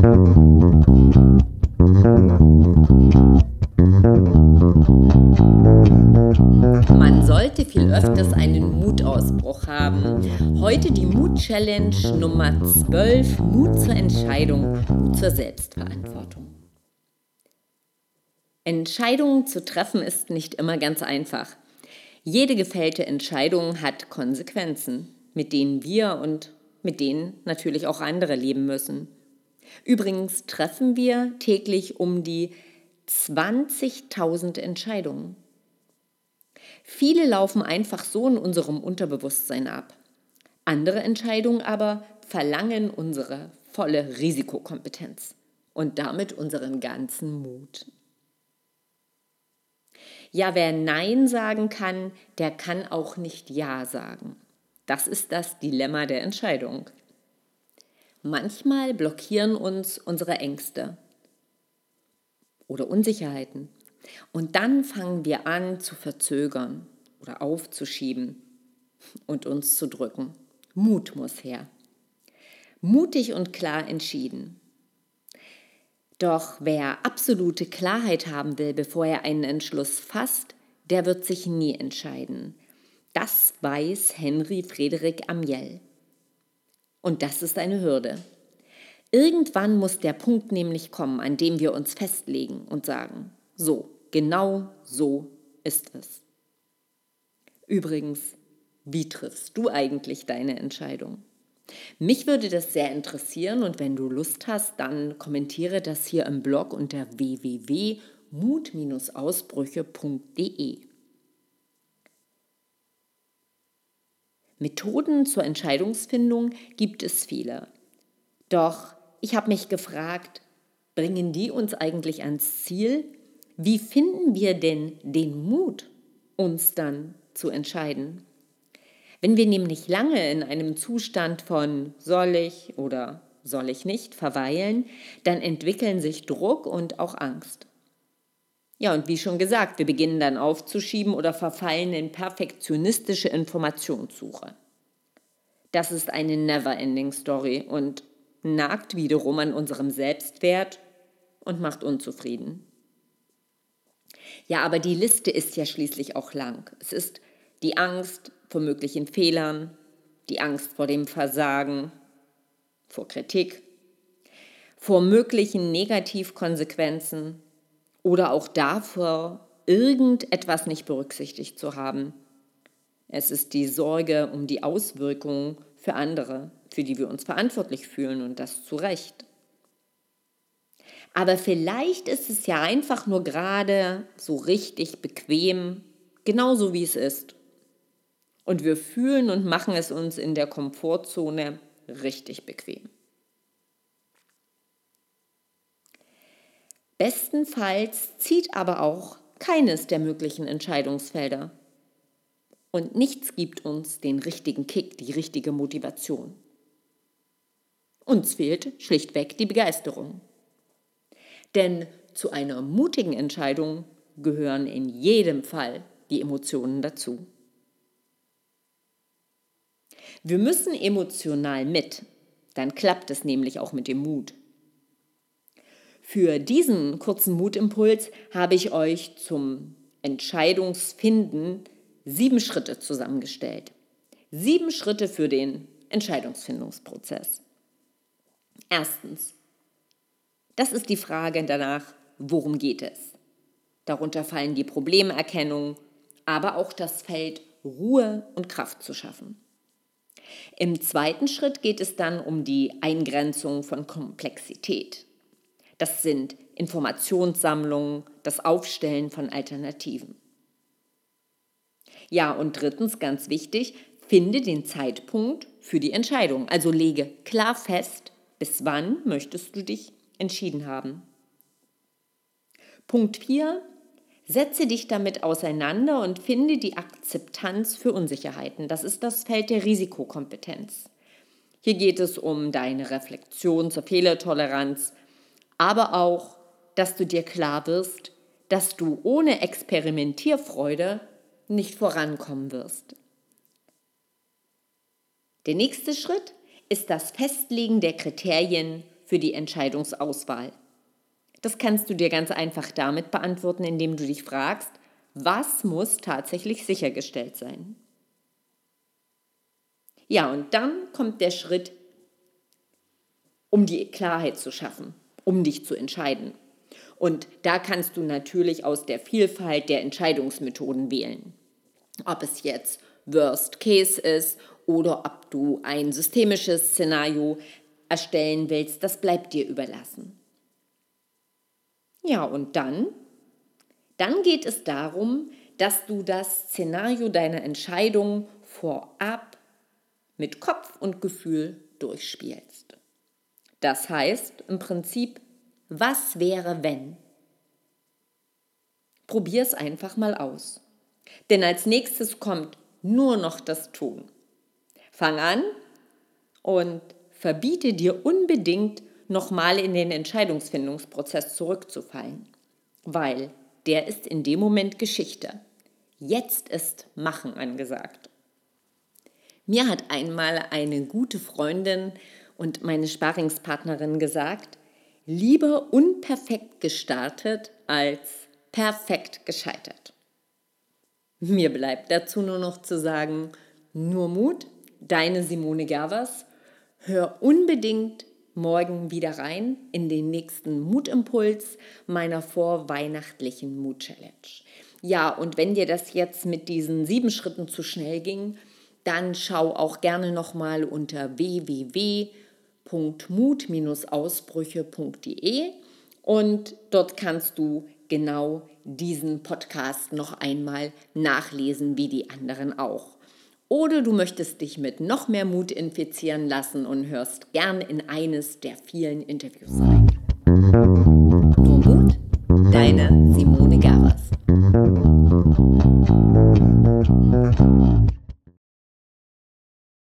Man sollte viel öfters einen Mutausbruch haben. Heute die Mut-Challenge Nummer 12, Mut zur Entscheidung, Mut zur Selbstverantwortung. Entscheidungen zu treffen ist nicht immer ganz einfach. Jede gefällte Entscheidung hat Konsequenzen, mit denen wir und mit denen natürlich auch andere leben müssen. Übrigens treffen wir täglich um die 20.000 Entscheidungen. Viele laufen einfach so in unserem Unterbewusstsein ab. Andere Entscheidungen aber verlangen unsere volle Risikokompetenz und damit unseren ganzen Mut. Ja, wer Nein sagen kann, der kann auch nicht Ja sagen. Das ist das Dilemma der Entscheidung. Manchmal blockieren uns unsere Ängste oder Unsicherheiten. Und dann fangen wir an zu verzögern oder aufzuschieben und uns zu drücken. Mut muss her. Mutig und klar entschieden. Doch wer absolute Klarheit haben will, bevor er einen Entschluss fasst, der wird sich nie entscheiden. Das weiß Henry Friedrich Amiel. Und das ist eine Hürde. Irgendwann muss der Punkt nämlich kommen, an dem wir uns festlegen und sagen, so, genau so ist es. Übrigens, wie triffst du eigentlich deine Entscheidung? Mich würde das sehr interessieren und wenn du Lust hast, dann kommentiere das hier im Blog unter www.mut-ausbrüche.de. Methoden zur Entscheidungsfindung gibt es viele. Doch ich habe mich gefragt, bringen die uns eigentlich ans Ziel? Wie finden wir denn den Mut, uns dann zu entscheiden? Wenn wir nämlich lange in einem Zustand von soll ich oder soll ich nicht verweilen, dann entwickeln sich Druck und auch Angst. Ja, und wie schon gesagt, wir beginnen dann aufzuschieben oder verfallen in perfektionistische Informationssuche. Das ist eine never-ending Story und nagt wiederum an unserem Selbstwert und macht unzufrieden. Ja, aber die Liste ist ja schließlich auch lang. Es ist die Angst vor möglichen Fehlern, die Angst vor dem Versagen, vor Kritik, vor möglichen Negativkonsequenzen oder auch davor, irgendetwas nicht berücksichtigt zu haben. Es ist die Sorge um die Auswirkungen für andere, für die wir uns verantwortlich fühlen und das zu Recht. Aber vielleicht ist es ja einfach nur gerade so richtig bequem, genauso wie es ist. Und wir fühlen und machen es uns in der Komfortzone richtig bequem. Bestenfalls zieht aber auch keines der möglichen Entscheidungsfelder. Und nichts gibt uns den richtigen Kick, die richtige Motivation. Uns fehlt schlichtweg die Begeisterung. Denn zu einer mutigen Entscheidung gehören in jedem Fall die Emotionen dazu. Wir müssen emotional mit, dann klappt es nämlich auch mit dem Mut. Für diesen kurzen Mutimpuls habe ich euch zum Entscheidungsfinden sieben Schritte zusammengestellt. Sieben Schritte für den Entscheidungsfindungsprozess. Erstens, das ist die Frage danach, worum geht es? Darunter fallen die Problemerkennung, aber auch das Feld Ruhe und Kraft zu schaffen. Im zweiten Schritt geht es dann um die Eingrenzung von Komplexität. Das sind Informationssammlungen, das Aufstellen von Alternativen. Ja, und drittens, ganz wichtig, finde den Zeitpunkt für die Entscheidung. Also lege klar fest, bis wann möchtest du dich entschieden haben. Punkt 4. Setze dich damit auseinander und finde die Akzeptanz für Unsicherheiten. Das ist das Feld der Risikokompetenz. Hier geht es um deine Reflexion zur Fehlertoleranz, aber auch, dass du dir klar wirst, dass du ohne Experimentierfreude nicht vorankommen wirst. Der nächste Schritt ist das Festlegen der Kriterien für die Entscheidungsauswahl? Das kannst du dir ganz einfach damit beantworten, indem du dich fragst, was muss tatsächlich sichergestellt sein? Ja, und dann kommt der Schritt, um die Klarheit zu schaffen, um dich zu entscheiden. Und da kannst du natürlich aus der Vielfalt der Entscheidungsmethoden wählen. Ob es jetzt Worst Case ist oder ob du ein systemisches Szenario erstellen willst, das bleibt dir überlassen. Ja, und dann? Dann geht es darum, dass du das Szenario deiner Entscheidung vorab mit Kopf und Gefühl durchspielst. Das heißt im Prinzip, was wäre wenn? Probier es einfach mal aus. Denn als nächstes kommt nur noch das Tun. Fang an und verbiete dir unbedingt nochmal in den Entscheidungsfindungsprozess zurückzufallen, weil der ist in dem Moment Geschichte. Jetzt ist Machen angesagt. Mir hat einmal eine gute Freundin und meine Sparingspartnerin gesagt, lieber unperfekt gestartet als perfekt gescheitert. Mir bleibt dazu nur noch zu sagen, nur Mut, deine Simone Gervers. Hör unbedingt morgen wieder rein in den nächsten Mutimpuls meiner vorweihnachtlichen Mut-Challenge. Ja, und wenn dir das jetzt mit diesen sieben Schritten zu schnell ging, dann schau auch gerne nochmal unter www.mut-ausbrüche.de und dort kannst du genau diesen Podcast noch einmal nachlesen, wie die anderen auch. Oder du möchtest dich mit noch mehr Mut infizieren lassen und hörst gern in eines der vielen Interviews rein. Nur Mut, deine Simone.